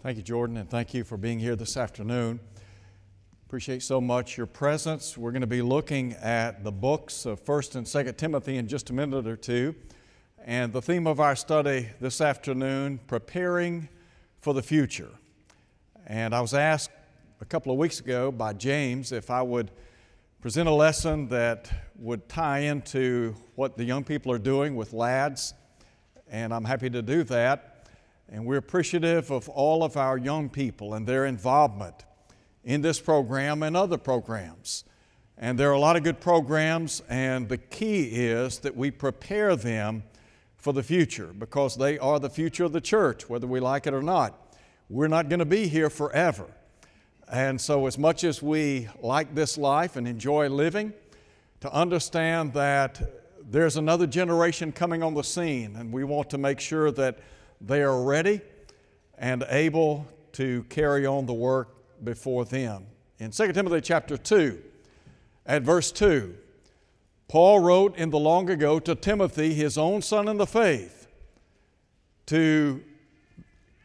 Thank you, Jordan, and thank you for being here this afternoon. Appreciate so much your presence. We're going to be looking at the books of 1st and 2nd Timothy in just a minute or two. And the theme of our study this afternoon, preparing for the future. And I was asked a couple of weeks ago by James if I would present a lesson that would tie into what the young people are doing with lads, and I'm happy to do that. And we're appreciative of all of our young people and their involvement in this program and other programs. And there are a lot of good programs, and the key is that we prepare them for the future because they are the future of the church, whether we like it or not. We're not going to be here forever. And so, as much as we like this life and enjoy living, to understand that there's another generation coming on the scene, and we want to make sure that they are ready and able to carry on the work before them. In 2 Timothy chapter 2, at verse 2, Paul wrote in the long ago to Timothy, his own son in the faith, to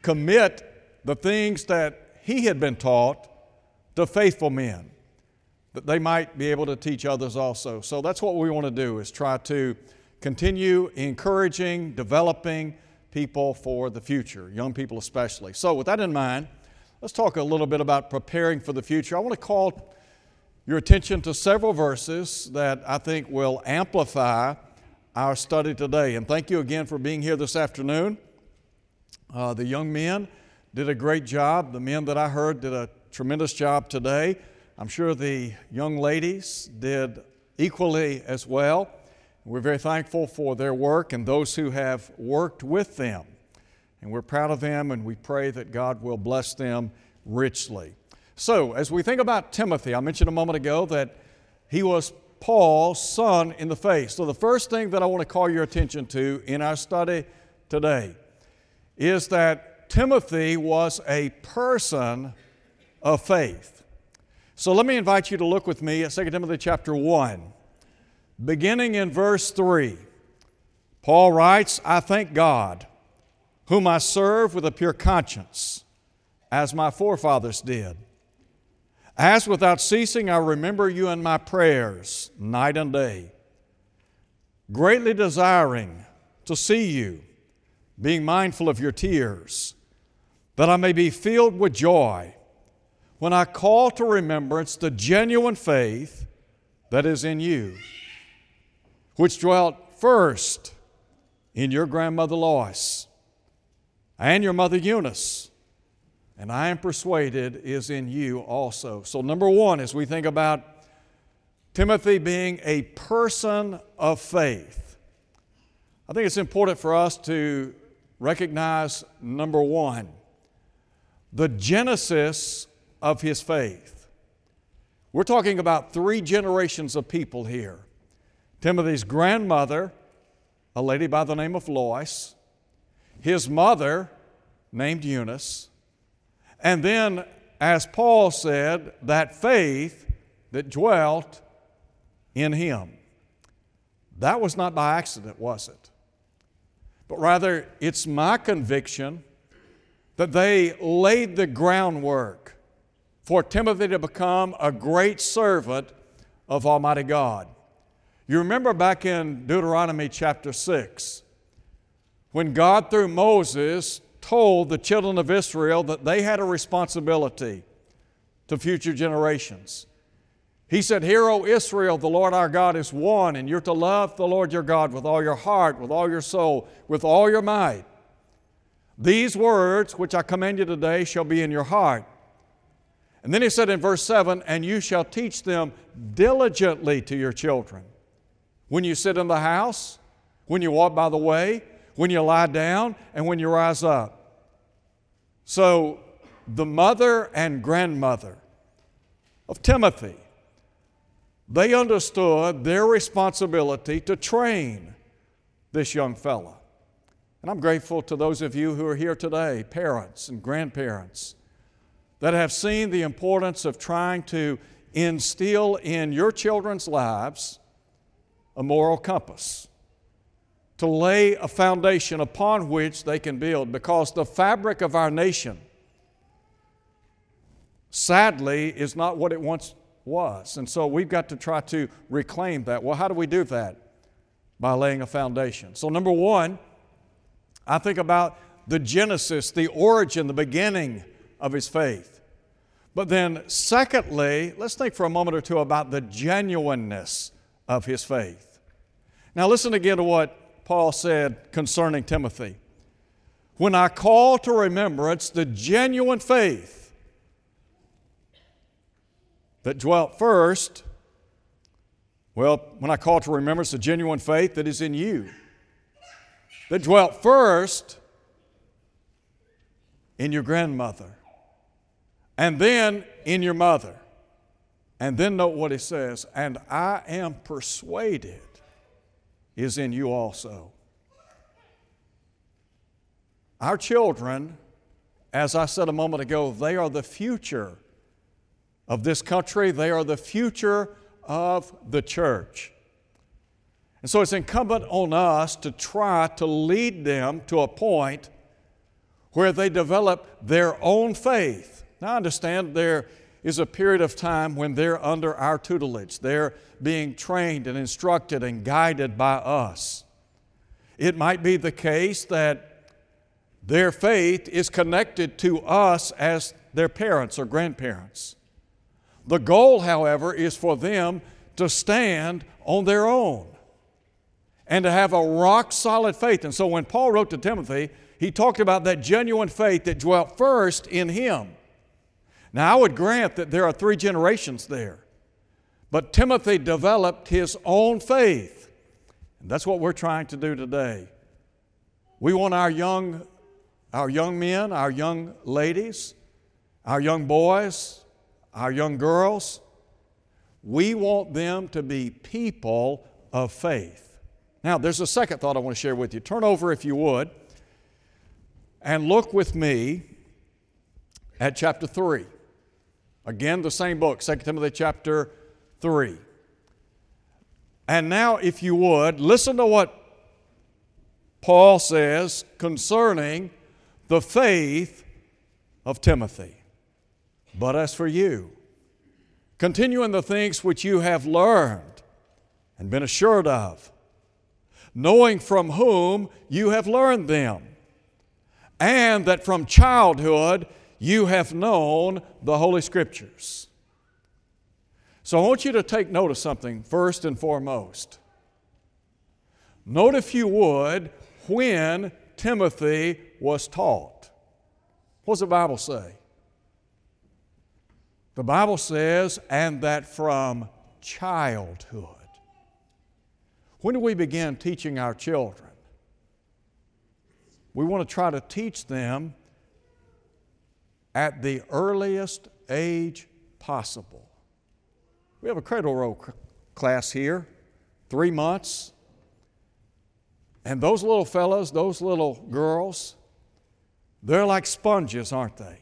commit the things that he had been taught to faithful men, that they might be able to teach others also. So that's what we want to do is try to continue encouraging, developing, people for the future, young people especially. So, with that in mind, let's talk a little bit about preparing for the future. I want to call your attention to several verses that I think will amplify our study today. And thank you again for being here this afternoon. Uh, the young men did a great job. The men that I heard did a tremendous job today. I'm sure the young ladies did equally as well. We're very thankful for their work and those who have worked with them. And we're proud of them and we pray that God will bless them richly. So, as we think about Timothy, I mentioned a moment ago that he was Paul's son in the faith. So, the first thing that I want to call your attention to in our study today is that Timothy was a person of faith. So, let me invite you to look with me at 2 Timothy chapter 1 beginning in verse 3. Paul writes, I thank God, whom I serve with a pure conscience, as my forefathers did. As without ceasing I remember you in my prayers, night and day, greatly desiring to see you, being mindful of your tears, that I may be filled with joy when I call to remembrance the genuine faith that is in you which dwelt first in your grandmother Lois and your mother Eunice, and I am persuaded is in you also. So, number one, as we think about Timothy being a person of faith, I think it's important for us to recognize number one, the genesis of his faith. We're talking about three generations of people here. Timothy's grandmother, a lady by the name of Lois, his mother, named Eunice, and then, as Paul said, that faith that dwelt in him. That was not by accident, was it? But rather, it's my conviction that they laid the groundwork for Timothy to become a great servant of Almighty God. You remember back in Deuteronomy chapter 6, when God, through Moses, told the children of Israel that they had a responsibility to future generations. He said, Hear, O Israel, the Lord our God is one, and you're to love the Lord your God with all your heart, with all your soul, with all your might. These words which I command you today shall be in your heart. And then he said in verse 7 And you shall teach them diligently to your children when you sit in the house, when you walk by the way, when you lie down, and when you rise up. So, the mother and grandmother of Timothy, they understood their responsibility to train this young fella. And I'm grateful to those of you who are here today, parents and grandparents, that have seen the importance of trying to instill in your children's lives a moral compass, to lay a foundation upon which they can build, because the fabric of our nation sadly, is not what it once was. And so we've got to try to reclaim that. Well, how do we do that? By laying a foundation. So, number one, I think about the genesis, the origin, the beginning of his faith. But then, secondly, let's think for a moment or two about the genuineness of his faith. Now, listen again to what Paul said concerning Timothy. When I call to remembrance the genuine faith that dwelt first, well, when I call to remembrance the genuine faith that is in you, that dwelt first in your grandmother, and then in your mother. And then note what he says, and I am persuaded is in you also. Our children, as I said a moment ago, they are the future of this country, they are the future of the church. And so it's incumbent on us to try to lead them to a point where they develop their own faith. Now, I understand there is a period of time when they're under our tutelage, they're being trained and instructed and guided by us. It might be the case that their faith is connected to us as their parents or grandparents. The goal, however, is for them to stand on their own and to have a rock solid faith. And so when Paul wrote to Timothy, he talked about that genuine faith that dwelt first in him. Now, I would grant that there are three generations there, but Timothy developed his own faith. And that's what we're trying to do today. We want our young, our young men, our young ladies, our young boys, our young girls, we want them to be people of faith. Now, there's a second thought I want to share with you. Turn over, if you would, and look with me at chapter 3. Again, the same book, 2 Timothy chapter 3. And now, if you would, listen to what Paul says concerning the faith of Timothy. But as for you, continue in the things which you have learned and been assured of, knowing from whom you have learned them and that from childhood you have known the Holy Scriptures. So I want you to take note of something first and foremost. Note, if you would, when Timothy was taught. What does the Bible say? The Bible says, and that from childhood. When do we begin teaching our children? we want to try to teach them at the earliest age possible. We have a cradle roll class here, three months. And those little fellows, those little girls, they're like sponges, aren't they?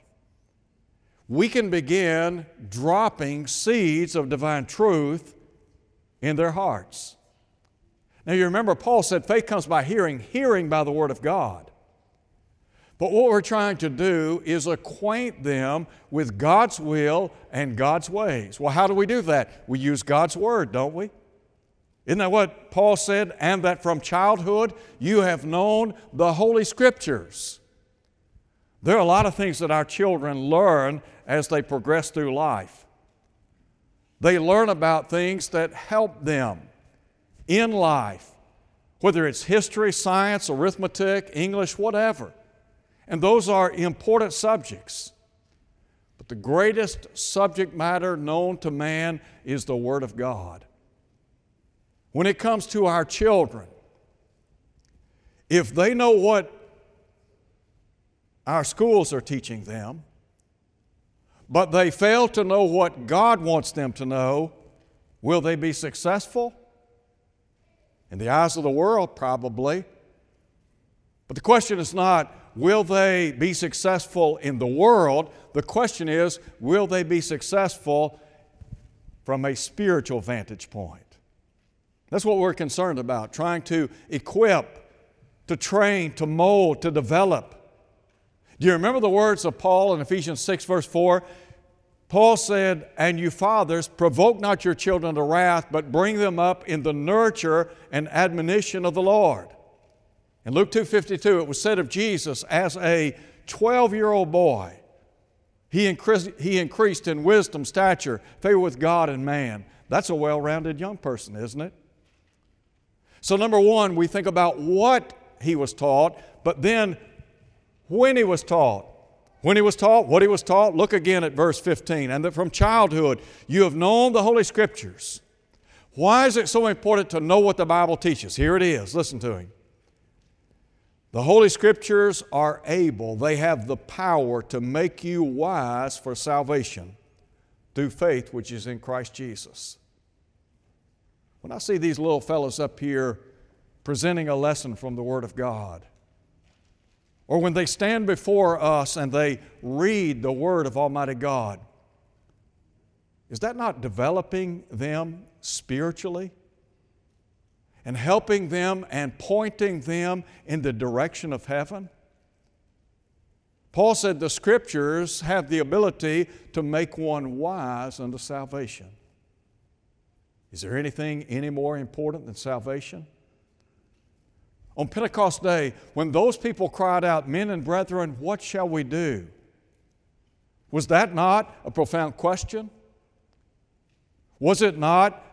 We can begin dropping seeds of divine truth in their hearts. Now, you remember, Paul said faith comes by hearing, hearing by the Word of God. But what we're trying to do is acquaint them with God's will and God's ways. Well, how do we do that? We use God's Word, don't we? Isn't that what Paul said? And that from childhood you have known the Holy Scriptures. There are a lot of things that our children learn as they progress through life. They learn about things that help them in life, whether it's history, science, arithmetic, English, whatever. And those are important subjects. But the greatest subject matter known to man is the Word of God. When it comes to our children, if they know what our schools are teaching them, but they fail to know what God wants them to know, will they be successful? In the eyes of the world, probably. But the question is not, will they be successful in the world? The question is, will they be successful from a spiritual vantage point? That's what we're concerned about, trying to equip, to train, to mold, to develop. Do you remember the words of Paul in Ephesians 6, verse 4? Paul said, And you fathers, provoke not your children to wrath, but bring them up in the nurture and admonition of the Lord. In Luke 2.52, it was said of Jesus, as a 12-year-old boy, he increased, he increased in wisdom, stature, favor with God and man. That's a well rounded young person, isn't it? So, number one, we think about what he was taught, but then when he was taught. When he was taught, what he was taught, look again at verse 15. And that from childhood you have known the Holy Scriptures. Why is it so important to know what the Bible teaches? Here it is. Listen to him. The Holy Scriptures are able, they have the power to make you wise for salvation through faith which is in Christ Jesus. When I see these little fellows up here presenting a lesson from the Word of God, or when they stand before us and they read the Word of Almighty God, is that not developing them spiritually? And helping them and pointing them in the direction of heaven? Paul said the scriptures have the ability to make one wise unto salvation. Is there anything any more important than salvation? On Pentecost Day, when those people cried out, Men and brethren, what shall we do? Was that not a profound question? Was it not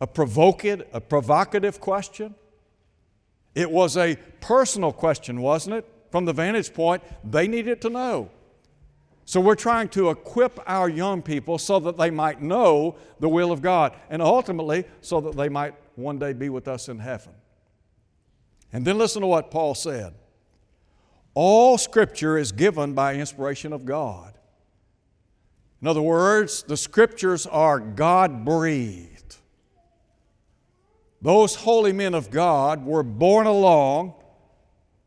a provocative, a provocative question. It was a personal question, wasn't it? From the vantage point, they needed to know. So we're trying to equip our young people so that they might know the will of God and ultimately so that they might one day be with us in heaven. And then listen to what Paul said. All scripture is given by inspiration of God. In other words, the scriptures are God breathed. Those holy men of God were borne along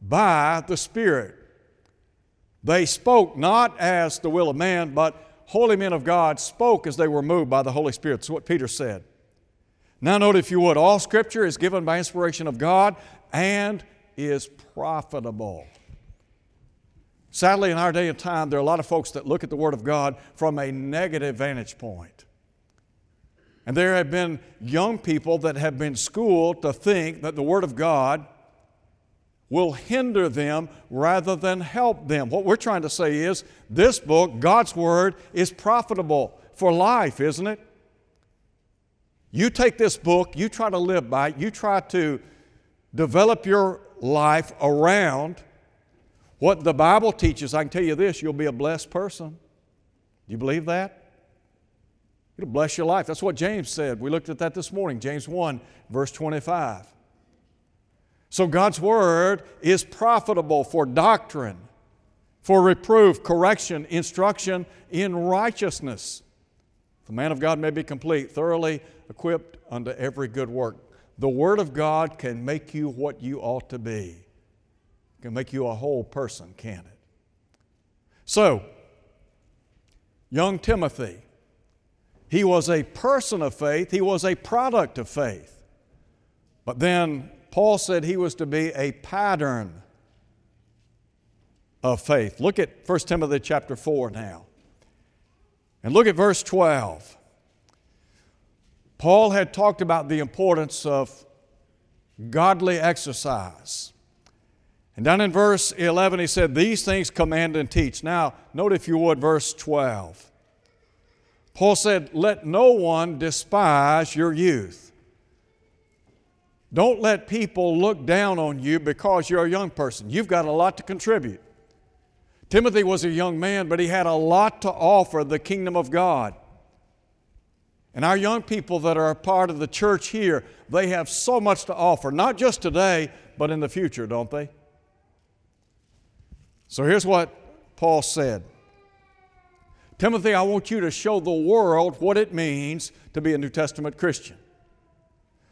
by the Spirit. They spoke not as the will of man, but holy men of God spoke as they were moved by the Holy Spirit. That's what Peter said. Now, note if you would, all Scripture is given by inspiration of God and is profitable. Sadly, in our day and time, there are a lot of folks that look at the Word of God from a negative vantage point. And there have been young people that have been schooled to think that the Word of God will hinder them rather than help them. What we're trying to say is this book, God's Word, is profitable for life, isn't it? You take this book, you try to live by it, you try to develop your life around what the Bible teaches. I can tell you this you'll be a blessed person. Do you believe that? It'll bless your life. That's what James said. We looked at that this morning, James 1, verse 25. So God's Word is profitable for doctrine, for reproof, correction, instruction in righteousness. The man of God may be complete, thoroughly equipped unto every good work. The Word of God can make you what you ought to be. It can make you a whole person, can it? So, young Timothy, he was a person of faith, he was a product of faith. But then Paul said he was to be a pattern of faith. Look at 1 Timothy chapter 4 now. And look at verse 12. Paul had talked about the importance of godly exercise. And down in verse 11, he said, These things command and teach. Now, note if you would, verse 12. Paul said, Let no one despise your youth. Don't let people look down on you because you're a young person. You've got a lot to contribute. Timothy was a young man, but he had a lot to offer the kingdom of God. And our young people that are a part of the church here, they have so much to offer, not just today, but in the future, don't they? So here's what Paul said Timothy, I want you to show the world what it means to be a New Testament Christian.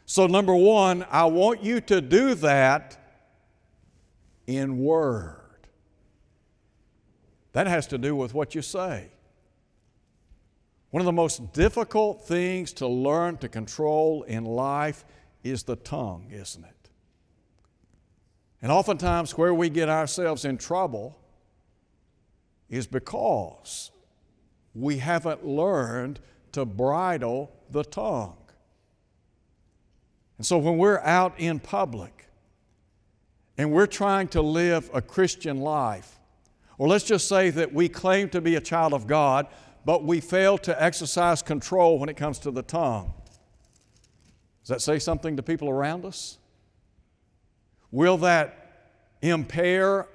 So, number one, I want you to do that in word. That has to do with what you say. One of the most difficult things to learn to control in life is the tongue, isn't it? And oftentimes, where we get ourselves in trouble is because we haven't learned to bridle the tongue. And so when we're out in public and we're trying to live a Christian life, or let's just say that we claim to be a child of God, but we fail to exercise control when it comes to the tongue. Does that say something to people around us? Will that impair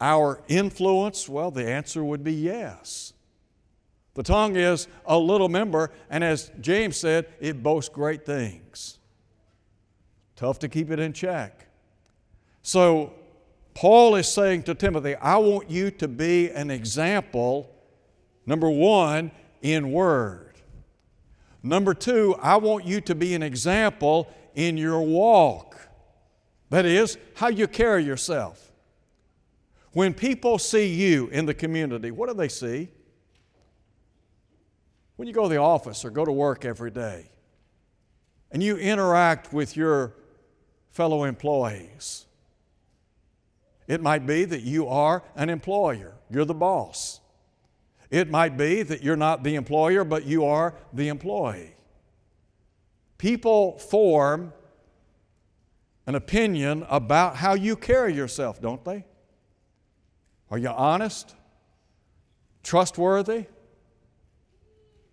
our influence? Well, the answer would be yes. The tongue is a little member, and as James said, it boasts great things. Tough to keep it in check. So, Paul is saying to Timothy, I want you to be an example, number one, in word. Number two, I want you to be an example in your walk. That is, how you carry yourself. When people see you in the community, what do they see? When you go to the office or go to work every day and you interact with your fellow employees, it might be that you are an employer, you're the boss. It might be that you're not the employer, but you are the employee. People form an opinion about how you carry yourself, don't they? Are you honest? Trustworthy?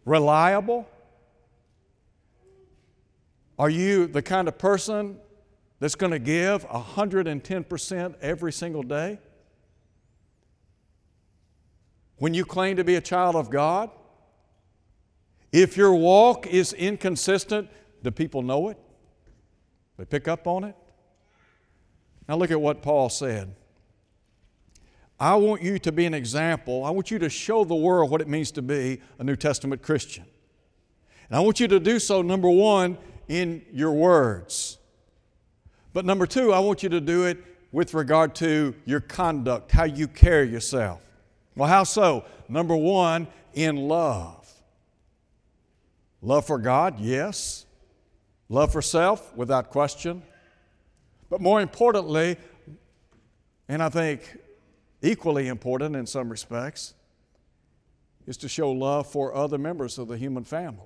Reliable? Are you the kind of person that's going to give 110% every single day? When you claim to be a child of God? If your walk is inconsistent, do people know it? They pick up on it? Now look at what Paul said. I want you to be an example. I want you to show the world what it means to be a New Testament Christian. And I want you to do so, number one, in your words. But number two, I want you to do it with regard to your conduct, how you carry yourself. Well, how so? Number one, in love. Love for God, yes. Love for self, without question. But more importantly, and I think equally important in some respects, is to show love for other members of the human family.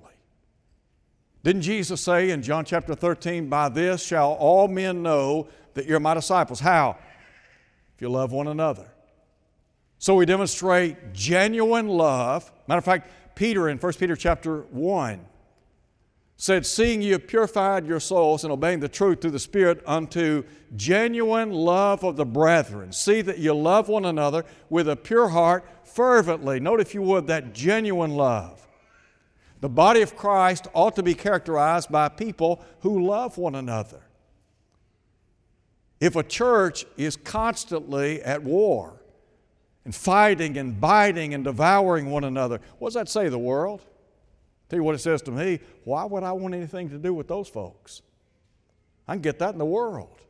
Didn't Jesus say in John chapter 13, By this shall all men know that you're my disciples? How? If you love one another. So we demonstrate genuine love. Matter of fact, Peter in 1 Peter chapter 1 said, Seeing you have purified your souls and obeying the truth through the Spirit unto genuine love of the brethren. See that you love one another with a pure heart fervently. Note, if you would, that genuine love. The body of Christ ought to be characterized by people who love one another. If a church is constantly at war and fighting and biting and devouring one another, what does that say the world? Tell you what it says to me why would I want anything to do with those folks? I can get that in the world.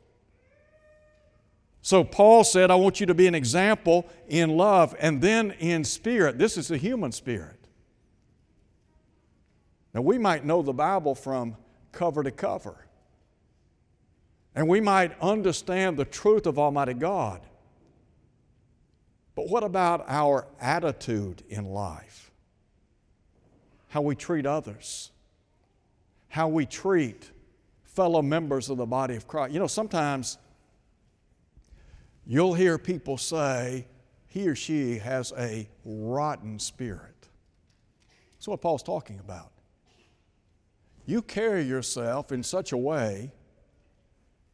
So Paul said, I want you to be an example in love and then in spirit. This is the human spirit. Now, we might know the Bible from cover to cover, and we might understand the truth of Almighty God. But what about our attitude in life? How we treat others, how we treat fellow members of the body of Christ. You know, sometimes you'll hear people say, he or she has a rotten spirit. That's what Paul's talking about you carry yourself in such a way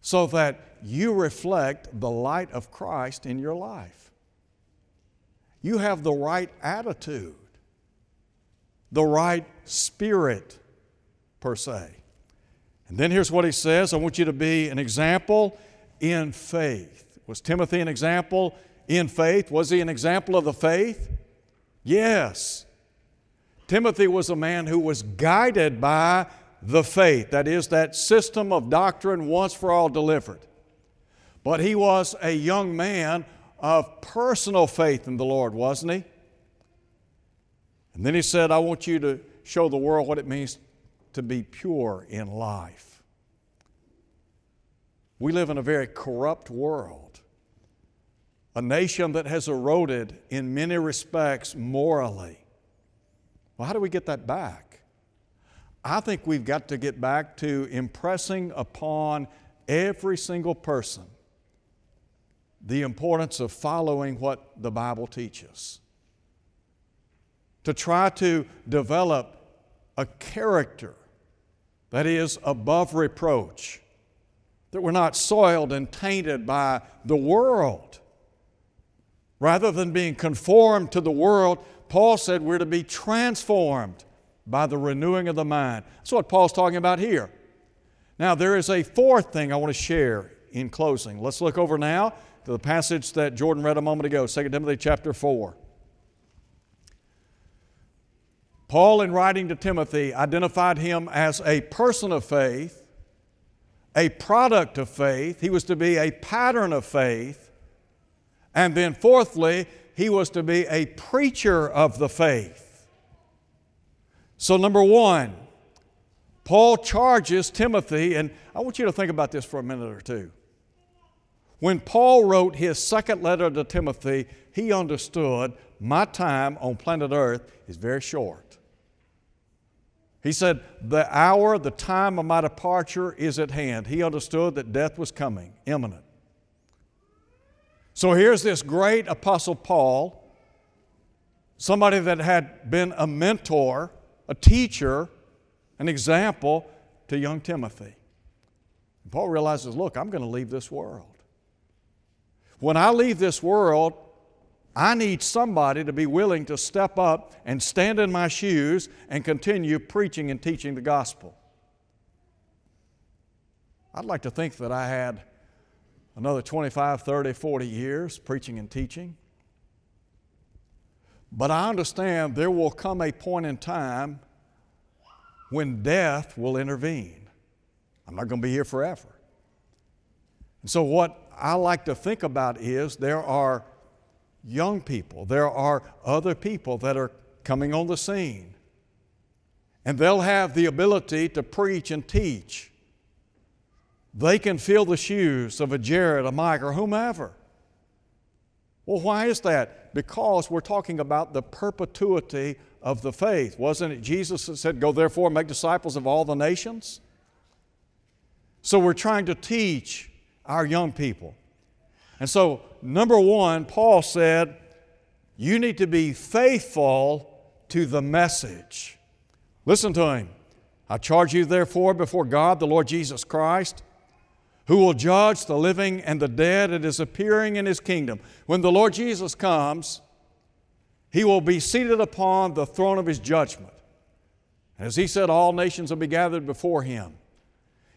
so that you reflect the light of Christ in your life. You have the right attitude, the right spirit, per se. And then here's what he says I want you to be an example in faith. Was Timothy an example in faith? Was he an example of the faith? Yes. Timothy was a man who was guided by the faith, that is, that system of doctrine once for all delivered. But he was a young man of personal faith in the Lord, wasn't he? And then he said, I want you to show the world what it means to be pure in life. We live in a very corrupt world, a nation that has eroded in many respects morally. Well, how do we get that back? I think we've got to get back to impressing upon every single person the importance of following what the Bible teaches. To try to develop a character that is above reproach, that we're not soiled and tainted by the world. Rather than being conformed to the world, Paul said we're to be transformed by the renewing of the mind. That's what Paul's talking about here. Now, there is a fourth thing I want to share in closing. Let's look over now to the passage that Jordan read a moment ago, 2 Timothy chapter 4. Paul, in writing to Timothy, identified him as a person of faith, a product of faith. He was to be a pattern of faith. And then, fourthly, he was to be a preacher of the faith. So, number one, Paul charges Timothy, and I want you to think about this for a minute or two. When Paul wrote his second letter to Timothy, he understood my time on planet Earth is very short. He said, The hour, the time of my departure is at hand. He understood that death was coming, imminent. So here's this great Apostle Paul, somebody that had been a mentor, a teacher, an example to young Timothy. Paul realizes, look, I'm going to leave this world. When I leave this world, I need somebody to be willing to step up and stand in my shoes and continue preaching and teaching the gospel. I'd like to think that I had another 25, 30, 40 years preaching and teaching. But I understand there will come a point in time when death will intervene. I'm not going to be here forever. And so, what I like to think about is there are young people, there are other people that are coming on the scene. And they'll have the ability to preach and teach. They can fill the shoes of a Jared, a Mike, or whomever. Well, why is that? Because we're talking about the perpetuity of the faith. Wasn't it Jesus that said, Go therefore make disciples of all the nations? So we're trying to teach our young people. And so, number one, Paul said, you need to be faithful to the message. Listen to him. I charge you, therefore, before God, the Lord Jesus Christ, who will judge the living and the dead at his appearing in his kingdom. When the Lord Jesus comes, he will be seated upon the throne of his judgment. As he said, all nations will be gathered before him.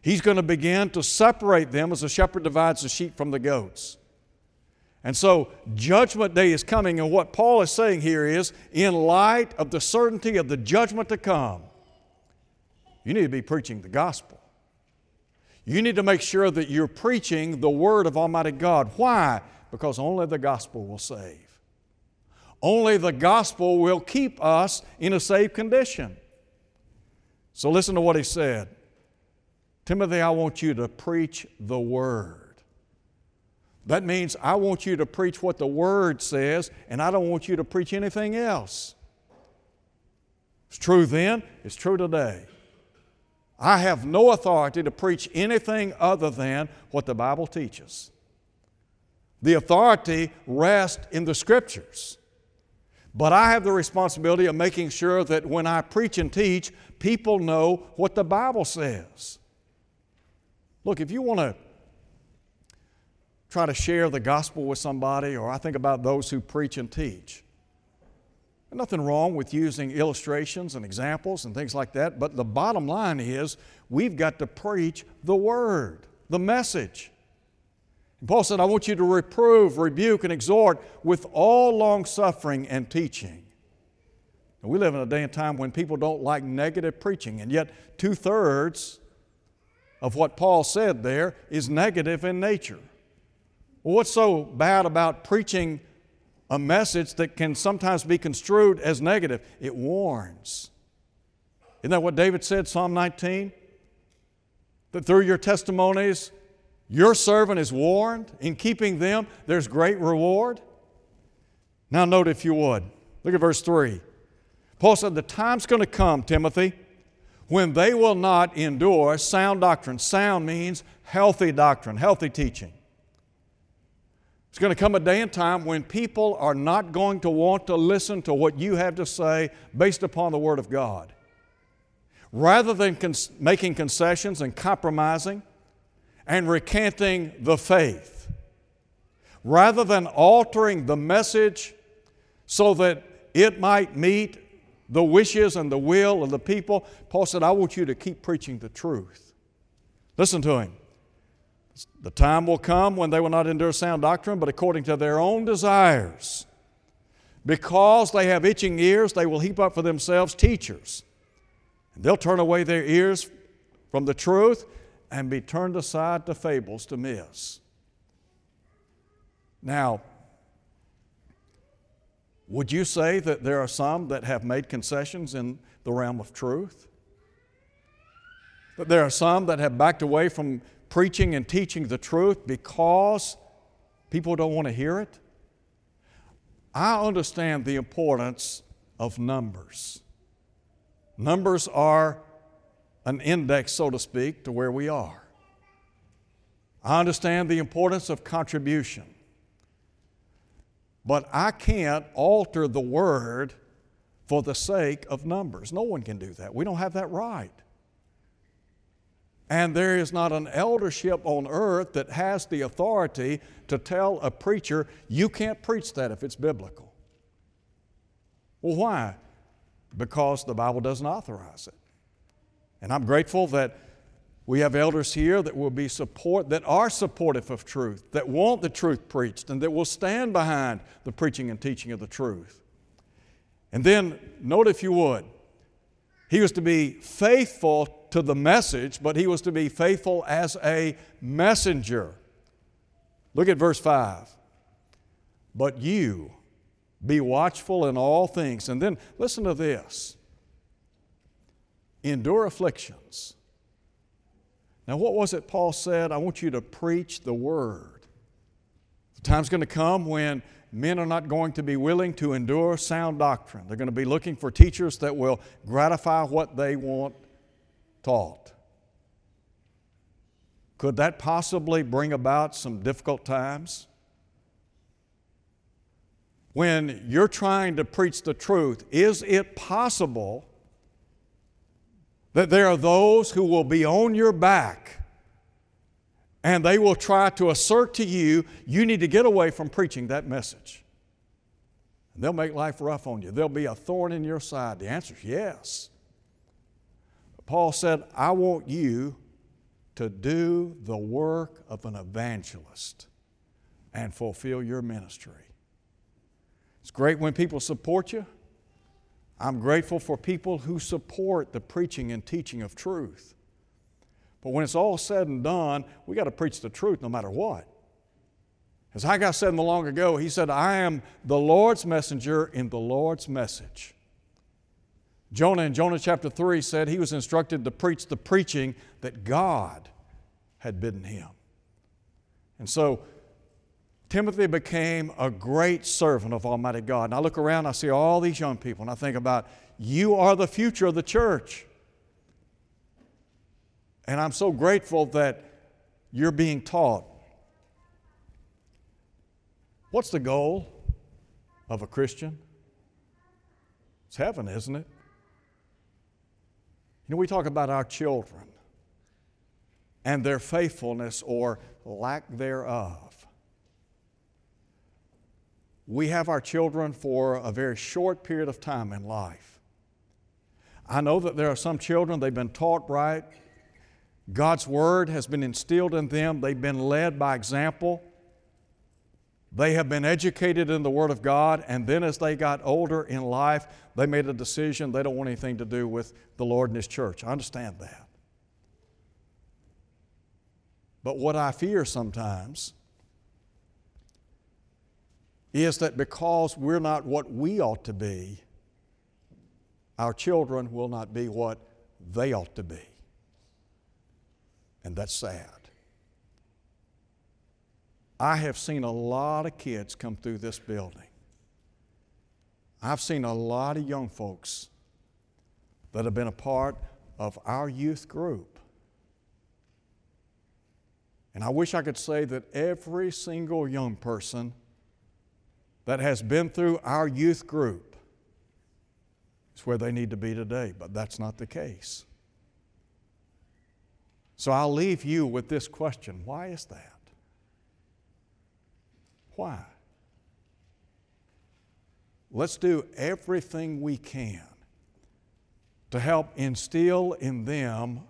He's going to begin to separate them as a shepherd divides the sheep from the goats. And so, judgment day is coming, and what Paul is saying here is in light of the certainty of the judgment to come, you need to be preaching the gospel. You need to make sure that you're preaching the word of Almighty God. Why? Because only the gospel will save. Only the gospel will keep us in a saved condition. So, listen to what he said. Timothy, I want you to preach the Word. That means I want you to preach what the Word says, and I don't want you to preach anything else. It's true then, it's true today. I have no authority to preach anything other than what the Bible teaches. The authority rests in the Scriptures. But I have the responsibility of making sure that when I preach and teach, people know what the Bible says. Look, if you want to try to share the gospel with somebody, or I think about those who preach and teach, nothing wrong with using illustrations and examples and things like that, but the bottom line is we've got to preach the word, the message. And Paul said, I want you to reprove, rebuke, and exhort with all long suffering and teaching. And we live in a day and time when people don't like negative preaching, and yet two thirds of what Paul said there is negative in nature. Well, what's so bad about preaching a message that can sometimes be construed as negative? It warns. Isn't that what David said, Psalm 19? That through your testimonies, your servant is warned. In keeping them, there's great reward. Now, note if you would. Look at verse 3. Paul said, The time's going to come, Timothy, when they will not endure sound doctrine. Sound means healthy doctrine, healthy teaching. It's going to come a day and time when people are not going to want to listen to what you have to say based upon the Word of God. Rather than cons- making concessions and compromising and recanting the faith, rather than altering the message so that it might meet the wishes and the will of the people, Paul said, I want you to keep preaching the truth. Listen to him. The time will come when they will not endure sound doctrine, but according to their own desires. Because they have itching ears, they will heap up for themselves teachers. And they'll turn away their ears from the truth and be turned aside to fables to miss. Now, would you say that there are some that have made concessions in the realm of truth? That there are some that have backed away from preaching and teaching the truth because people don't want to hear it? I understand the importance of numbers. Numbers are an index, so to speak, to where we are. I understand the importance of contribution. But I can't alter the word for the sake of numbers. No one can do that. We don't have that right. And there is not an eldership on earth that has the authority to tell a preacher, you can't preach that if it's biblical. Well, why? Because the Bible doesn't authorize it. And I'm grateful that we have elders here that will be support that are supportive of truth, that want the truth preached, and that will stand behind the preaching and teaching of the truth. And then note if you would, he was to be faithful to the message, but he was to be faithful as a messenger. Look at verse 5. But you be watchful in all things. And then listen to this endure afflictions. Now, what was it Paul said? I want you to preach the word. The time's going to come when men are not going to be willing to endure sound doctrine. They're going to be looking for teachers that will gratify what they want taught. Could that possibly bring about some difficult times? When you're trying to preach the truth, is it possible that there are those who will be on your back and they will try to assert to you, you need to get away from preaching that message? They'll make life rough on you. There'll be a thorn in your side. The answer is yes. Paul said, I want you to do the work of an evangelist and fulfill your ministry. It's great when people support you. I'm grateful for people who support the preaching and teaching of truth. But when it's all said and done, we got to preach the truth no matter what. As Haggai said in the long ago, he said, I am the Lord's messenger in the Lord's message. Jonah in Jonah chapter 3 said he was instructed to preach the preaching that God had bidden him. And so Timothy became a great servant of Almighty God. And I look around, I see all these young people, and I think about, you are the future of the church. And I'm so grateful that you're being taught. What's the goal of a Christian? It's heaven, isn't it? You know, we talk about our children and their faithfulness or lack thereof. We have our children for a very short period of time in life. I know that there are some children, they've been taught right. God's Word has been instilled in them, they've been led by example. They have been educated in the Word of God, and then as they got older in life, they made a decision they don't want anything to do with the Lord and His church. I understand that. But what I fear sometimes is that because we're not what we ought to be, our children will not be what they ought to be. And that's sad. I have seen a lot of kids come through this building I've seen a lot of young folks that have been a part of our youth group. And I wish I could say that every single young person that has been through our youth group is where they need to be today, but that's not the case. So I'll leave you with this question why is that? Why? Let's do everything we can to help instill in them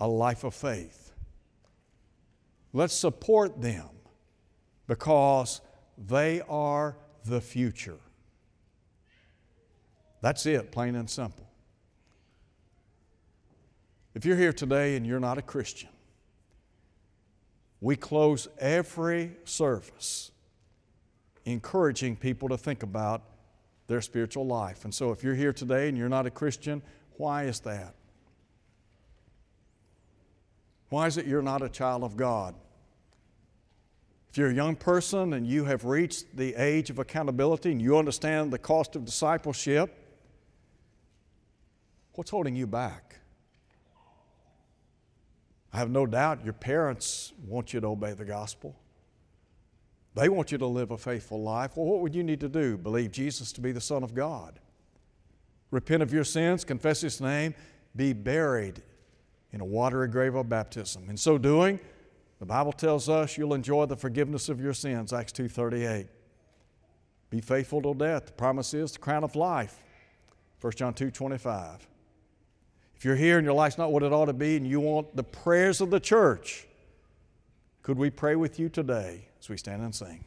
a life of faith. Let's support them because they are the future. That's it, plain and simple. If you're here today and you're not a Christian, we close every service encouraging people to think about their spiritual life. And so, if you're here today and you're not a Christian, why is that? Why is it you're not a child of God? If you're a young person and you have reached the age of accountability and you understand the cost of discipleship, what's holding you back? I have no doubt your parents want you to obey the gospel. They want you to live a faithful life. Well, what would you need to do? Believe Jesus to be the Son of God. Repent of your sins, confess His name, be buried in a watery grave of baptism. In so doing, the Bible tells us you'll enjoy the forgiveness of your sins, Acts 2.38. Be faithful till death. The promise is the crown of life, 1 John 2.25. If you're here and your life's not what it ought to be and you want the prayers of the church, could we pray with you today? as we stand and sing.